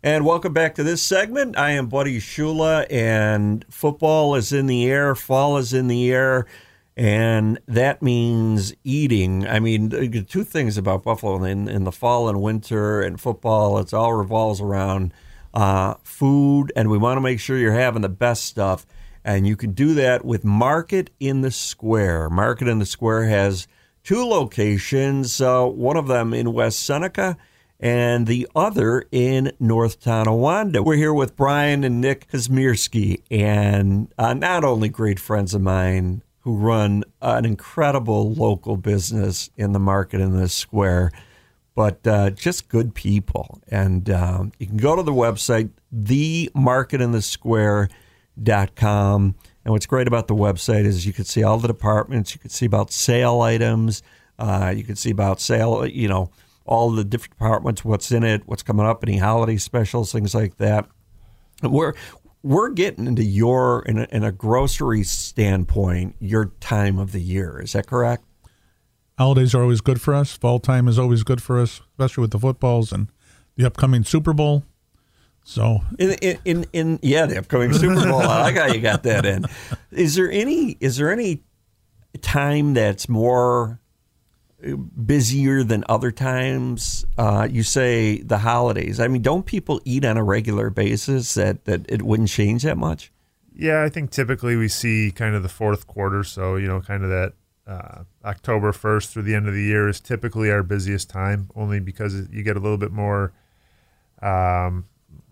And welcome back to this segment. I am Buddy Shula, and football is in the air, fall is in the air, and that means eating. I mean, two things about Buffalo in, in the fall and winter and football, it's all revolves around uh, food, and we want to make sure you're having the best stuff. And you can do that with Market in the Square. Market in the Square has two locations, uh, one of them in West Seneca and the other in North Tonawanda. We're here with Brian and Nick Kazmierski, and uh, not only great friends of mine who run an incredible local business in the market in the square, but uh, just good people. And um, you can go to the website, themarketinthesquare.com. And what's great about the website is you can see all the departments, you can see about sale items, uh, you can see about sale, you know, all the different departments, what's in it, what's coming up, any holiday specials, things like that. We're we're getting into your in a, in a grocery standpoint, your time of the year. Is that correct? Holidays are always good for us. Fall time is always good for us, especially with the footballs and the upcoming Super Bowl. So in in in, in yeah, the upcoming Super Bowl. I like how you got that in. Is there any is there any time that's more busier than other times. Uh, you say the holidays. I mean, don't people eat on a regular basis that, that it wouldn't change that much? Yeah, I think typically we see kind of the fourth quarter. So, you know, kind of that uh, October 1st through the end of the year is typically our busiest time, only because you get a little bit more. Um,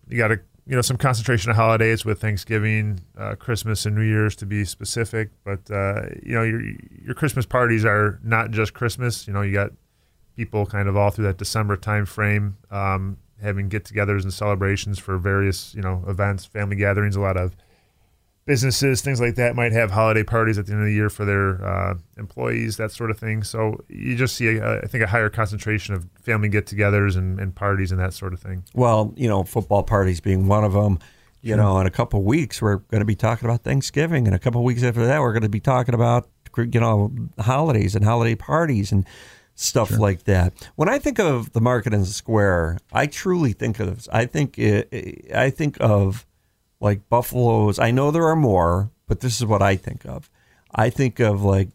you got to you know some concentration of holidays with Thanksgiving, uh, Christmas, and New Year's to be specific. But uh, you know your your Christmas parties are not just Christmas. You know you got people kind of all through that December time frame um, having get-togethers and celebrations for various you know events, family gatherings. A lot of businesses, things like that, might have holiday parties at the end of the year for their uh, employees, that sort of thing. So you just see, a, I think, a higher concentration of family get-togethers and, and, parties and that sort of thing. Well, you know, football parties being one of them. You sure. know, in a couple of weeks, we're going to be talking about Thanksgiving, and a couple of weeks after that, we're going to be talking about you know holidays and holiday parties and stuff sure. like that. When I think of the market in the square, I truly think of I think it, I think of like Buffalo's. I know there are more, but this is what I think of. I think of like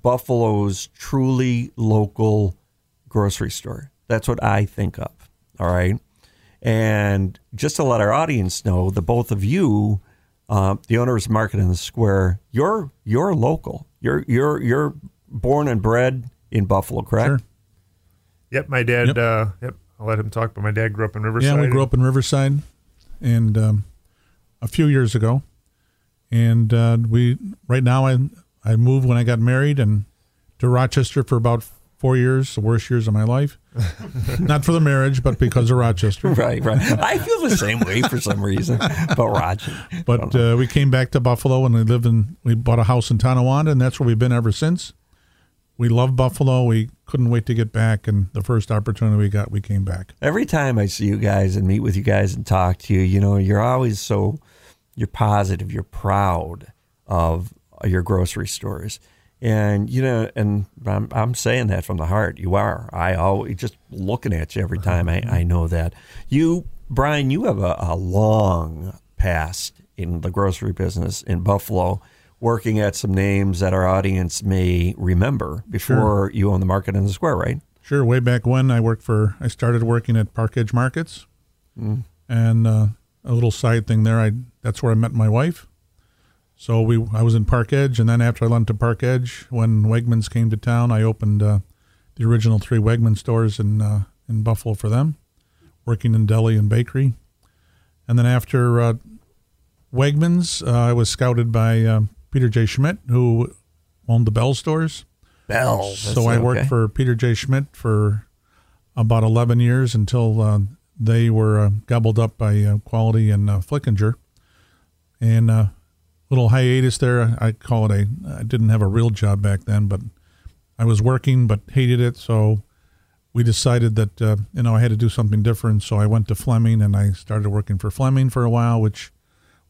Buffalo's truly local grocery store. That's what I think of. All right. And just to let our audience know, the both of you, uh, the owners of Market in the Square, you're you're local. You're you're you're born and bred in Buffalo, correct? Sure. Yep, my dad. Yep. Uh, yep, I'll let him talk. But my dad grew up in Riverside. Yeah, we grew up in Riverside, and um, a few years ago, and uh, we right now I I moved when I got married and to Rochester for about four years, the worst years of my life. Not for the marriage, but because of Rochester. Right, right. I feel the same way for some reason, but Rochester. But uh, we came back to Buffalo and we lived in. We bought a house in Tonawanda, and that's where we've been ever since. We love Buffalo. We couldn't wait to get back, and the first opportunity we got, we came back. Every time I see you guys and meet with you guys and talk to you, you know, you're always so you're positive, you're proud of your grocery stores. And you know, and I'm, I'm saying that from the heart. You are. I always just looking at you every time. I, I know that you, Brian. You have a, a long past in the grocery business in Buffalo, working at some names that our audience may remember before sure. you own the market in the square, right? Sure. Way back when I worked for, I started working at Park Edge Markets, mm. and uh, a little side thing there. I that's where I met my wife. So we I was in Park Edge, and then after I went to Park Edge, when Wegmans came to town, I opened uh, the original three Wegman stores in uh, in Buffalo for them, working in deli and bakery. And then after uh, Wegmans, uh, I was scouted by uh, Peter J. Schmidt, who owned the Bell stores. Bell. So I worked okay. for Peter J. Schmidt for about 11 years until uh, they were uh, gobbled up by uh, Quality and uh, Flickinger, and uh, little hiatus there. I call it a. I didn't have a real job back then, but I was working but hated it. So we decided that uh, you know I had to do something different. So I went to Fleming and I started working for Fleming for a while, which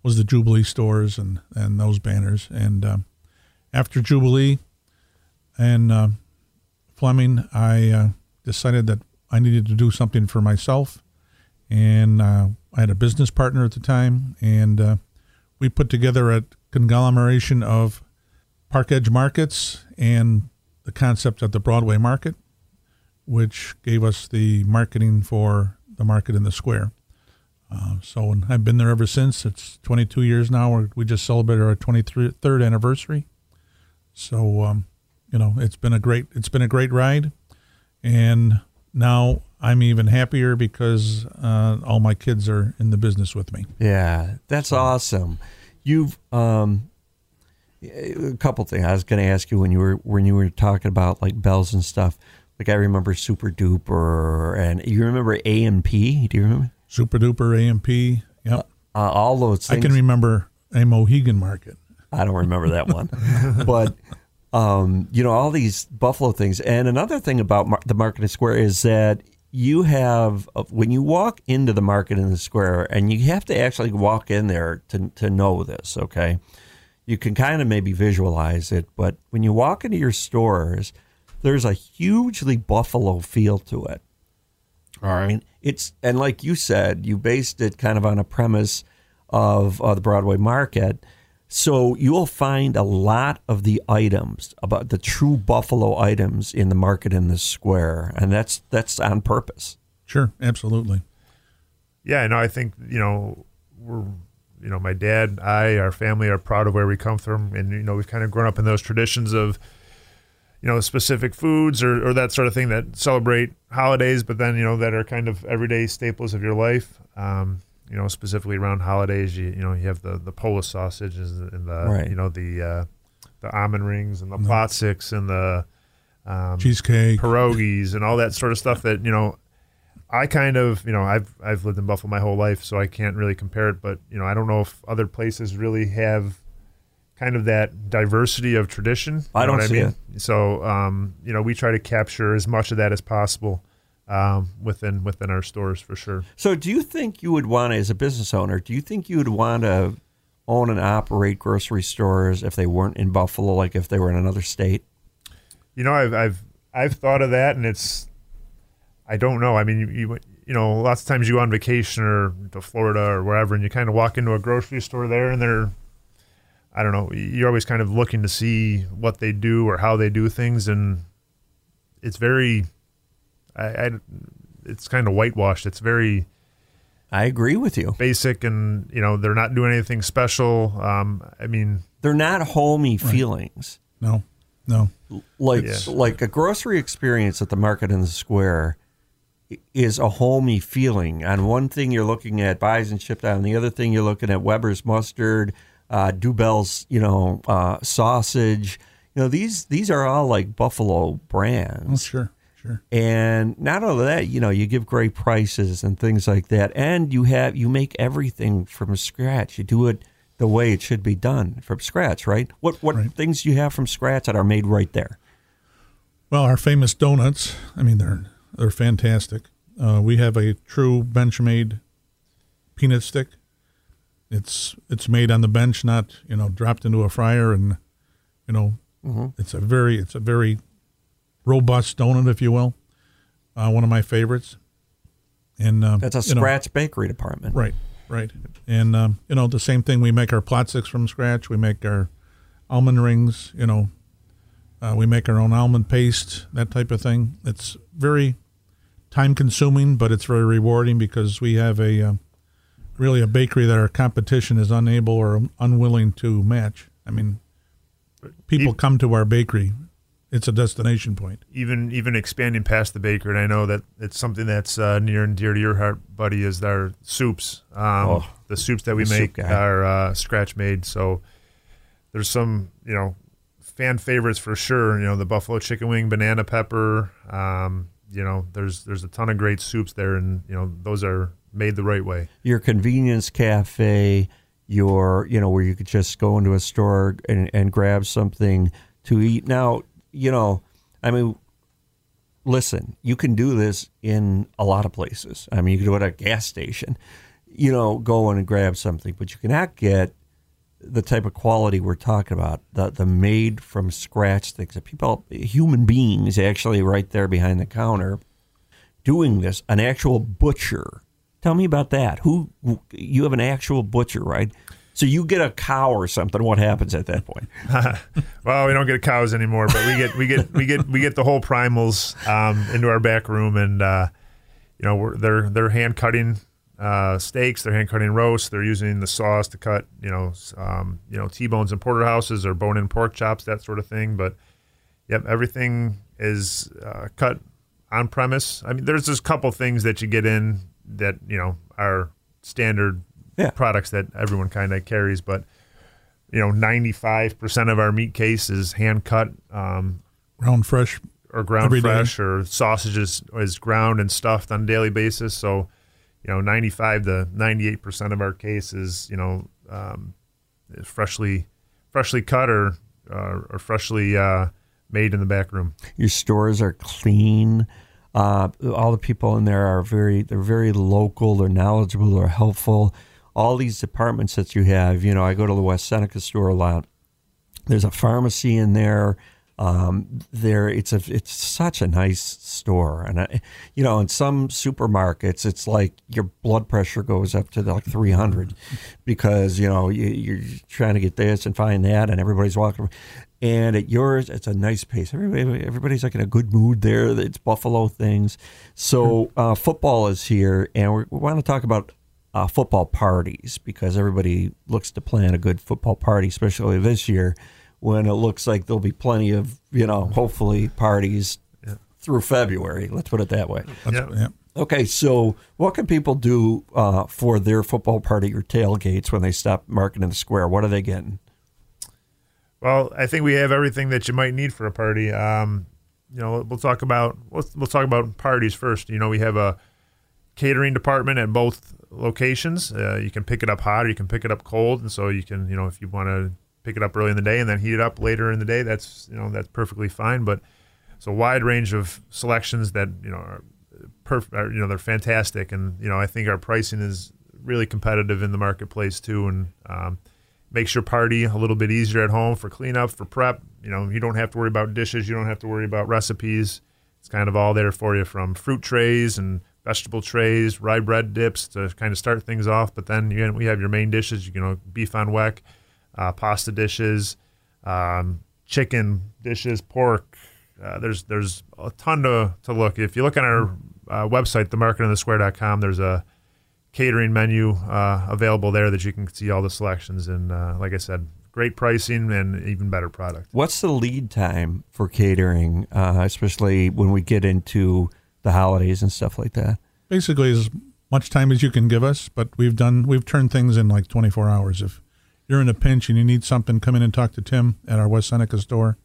was the Jubilee stores and and those banners. And uh, after Jubilee and uh, Fleming, I decided that I needed to do something for myself, and uh, I had a business partner at the time, and uh, we put together a conglomeration of Park Edge markets and the concept of the Broadway market, which gave us the marketing for the market in the square. Uh, so and I've been there ever since. It's 22 years now. We just celebrated our 23rd anniversary. So um, you know, it's been a great it's been a great ride, and now I'm even happier because uh, all my kids are in the business with me. Yeah, that's awesome. You've um, a couple things I was going to ask you when you were when you were talking about like bells and stuff. Like I remember Super Duper, and you remember A and P. Do you remember? Super Duper A and P. Yep. Uh, all those I can remember a Mohican Market. I don't remember that one, but um, you know all these Buffalo things. And another thing about mar- the Market Square is that you have uh, when you walk into the market in the square, and you have to actually walk in there to to know this. Okay, you can kind of maybe visualize it, but when you walk into your stores, there's a hugely Buffalo feel to it. All right. It's and like you said, you based it kind of on a premise of uh, the Broadway market. So you'll find a lot of the items about the true Buffalo items in the market in the square, and that's that's on purpose. Sure, absolutely. Yeah, no, I think you know we're you know my dad, I, our family are proud of where we come from, and you know we've kind of grown up in those traditions of you know specific foods or, or that sort of thing that celebrate holidays, but then you know that are kind of everyday staples of your life. Um, you know, specifically around holidays, you you know you have the the Polish sausages and the Right. you know the uh, the almond rings and the placeks and the um, Cheesecake. pierogies and all that sort of stuff that you know I kind of you know I've I've lived in Buffalo my whole life so I can't really compare it but you know I don't know if other places really have kind of that diversity of tradition. I don't see I mean? so um, you know we try to capture as much of that as possible um, within within our stores for sure So, do you think you would want as a business owner, do you think you would want to own and operate grocery stores if they weren't in Buffalo, like if they were in another state? You know, I've I've I've thought of that, and it's I don't know. I mean, you you, you know, lots of times you go on vacation or to Florida or wherever, and you kind of walk into a grocery store there, and they're I don't know. You're always kind of looking to see what they do or how they do things, and it's very, I, I it's kind of whitewashed. It's very I agree with you. basic, and you know, they're not doing anything special. Um, I mean, They're not homey feelings. No, no. like Yeah. like a grocery experience at the market in the square is a homey feeling. On one thing you're looking at buys and shipped on the other thing you're looking at Weber's mustard, uh, Dubel's, you know, uh, sausage. You know these these are all like Buffalo Oh, brands, sure, sure. and not only that, you know, you give great prices and things like that, and you have you make everything from scratch. You do it the way it should be done from scratch, right? What what Right. things do you have from scratch that are made right there? Well, our famous donuts. I mean, they're they're fantastic. Uh, we have a true bench-made peanut stick. It's it's made on the bench, not you know dropped into a fryer, and you know it's a very it's a very robust donut, if you will. Uh, one of my favorites. And um, That's a you know, scratch bakery department. Right, right. And um, you know the same thing. We make our placeks from scratch. We make our almond rings. You know, uh, we make our own almond paste. That type of thing. It's very time consuming, but it's very rewarding because we have a um, really a bakery that our competition is unable or unwilling to match. I mean, people come to our bakery. It's a destination point. even even expanding past the baker, and I know that it's something that's uh, near and dear to your heart, buddy, is our soups. Um, Oh, the soups that we make are uh, scratch made. So there's some, you know, fan favorites for sure. You know, the buffalo chicken wing, banana pepper. Um, you know, there's there's a ton of great soups there, and you know, those are made the right way. Your convenience cafe, your you know where you could just go into a store and, and grab something to eat. Now, you know, I mean, listen, you can do this in a lot of places. I mean, you can do it at a gas station. You know, go in and grab something, but you cannot get the type of quality we're talking about, the the made from scratch things that people, human beings, actually right there behind the counter, doing this. An actual butcher. Tell me about that. Who you have an actual butcher, right? So you get a cow or something. What happens at that point? well, we don't get cows anymore, but we get we get we get we get the whole primals um, into our back room, and uh, you know we're, they're they're hand cutting uh, steaks. They're hand cutting roasts. They're using the sauce to cut, you know, um, you know, T-bones and porterhouses or bone-in pork chops, that sort of thing. But yep, everything is uh, cut on premise. I mean, there's just a couple things that you get in that you know are standard yeah. products that everyone kind of carries, but you know, 95% of our meat case is hand cut, um, ground fresh, or ground fresh, day. or sausages is ground and stuffed on a daily basis. So you know, 95 to 98 percent of our cases, you know, um, freshly freshly cut or uh, or freshly uh, made in the back room. Your stores are clean. Uh, all the people in there are very they're very local. They're knowledgeable. They're helpful. All these departments that you have, you know, I go to the West Seneca store a lot. There's a pharmacy in there. Um, there, it's a it's such a nice store, and I, you know, in some supermarkets, it's like your blood pressure goes up to like 300 because you know you, are trying to get this and find that, and everybody's walking. And at yours, it's a nice pace. Everybody, everybody's like in a good mood there. It's Buffalo things. So uh, football is here, and we want to talk about uh, football parties because everybody looks to plan a good football party, especially this year when it looks like there'll be plenty of, you know, hopefully parties yeah. through February. Let's put it that way. Yeah. yeah. Okay, so what can people do uh, for their football party or tailgates when they stop Market in the Square? What are they getting? Well, I think we have everything that you might need for a party. Um, you know, we'll talk about we'll, we'll talk about parties first. You know, we have a catering department at both locations. Uh, you can pick it up hot or you can pick it up cold, and so you can, you know, if you want to pick it up early in the day and then heat it up later in the day, that's you know that's perfectly fine. But it's a wide range of selections that you know are perfect. You know they're fantastic, and you know I think our pricing is really competitive in the marketplace too, and um, makes your party a little bit easier at home for cleanup, for prep. You know you don't have to worry about dishes, you don't have to worry about recipes. It's kind of all there for you from fruit trays and vegetable trays, rye bread dips to kind of start things off. But then you we have your main dishes, you know, beef on weck uh, pasta dishes, um, chicken dishes, pork. Uh, there's there's a ton to, to look. If you look on our uh, website, themarketinthesquare.com, there's a catering menu uh, available there that you can see all the selections. And uh, like I said, great pricing and even better product. What's the lead time for catering, uh, especially when we get into the holidays and stuff like that? Basically, as much time as you can give us, but we've done we've turned things in like 24 hours if you're in a pinch and you need something, come in and talk to Tim at our West Seneca store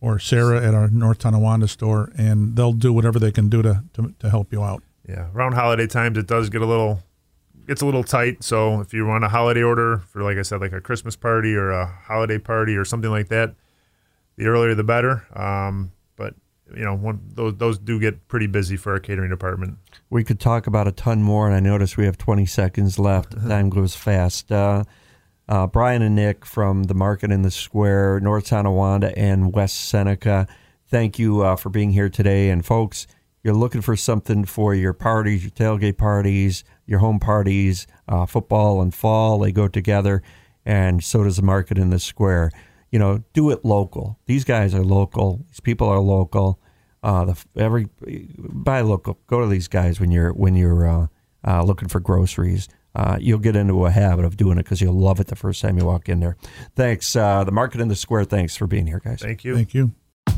or Sarah at our North Tonawanda store, and they'll do whatever they can do to, to, to help you out. Yeah, around holiday times, it does get a little gets a little tight. So if you want a holiday order for, like I said, like a Christmas party or a holiday party or something like that, the earlier the better. Um, but you know, one, those those do get pretty busy for our catering department. We could talk about a ton more, and I notice we have 20 seconds left. Time goes fast. Uh, uh, Brian and Nick from the Market in the Square, North Tonawanda, and West Seneca. Thank you uh, for being here today. And folks, you're looking for something for your parties, your tailgate parties, your home parties, uh, football and fall, they go together, and so does the Market in the Square. You know, do it local. These guys are local. These people are local. Uh, the every buy local. Go to these guys when you're when you're uh, uh, looking for groceries uh, you'll get into a habit of doing it because you'll love it the first time you walk in there. Thanks. Uh, the Market in the Square, thanks for being here, guys. Thank you. Thank you.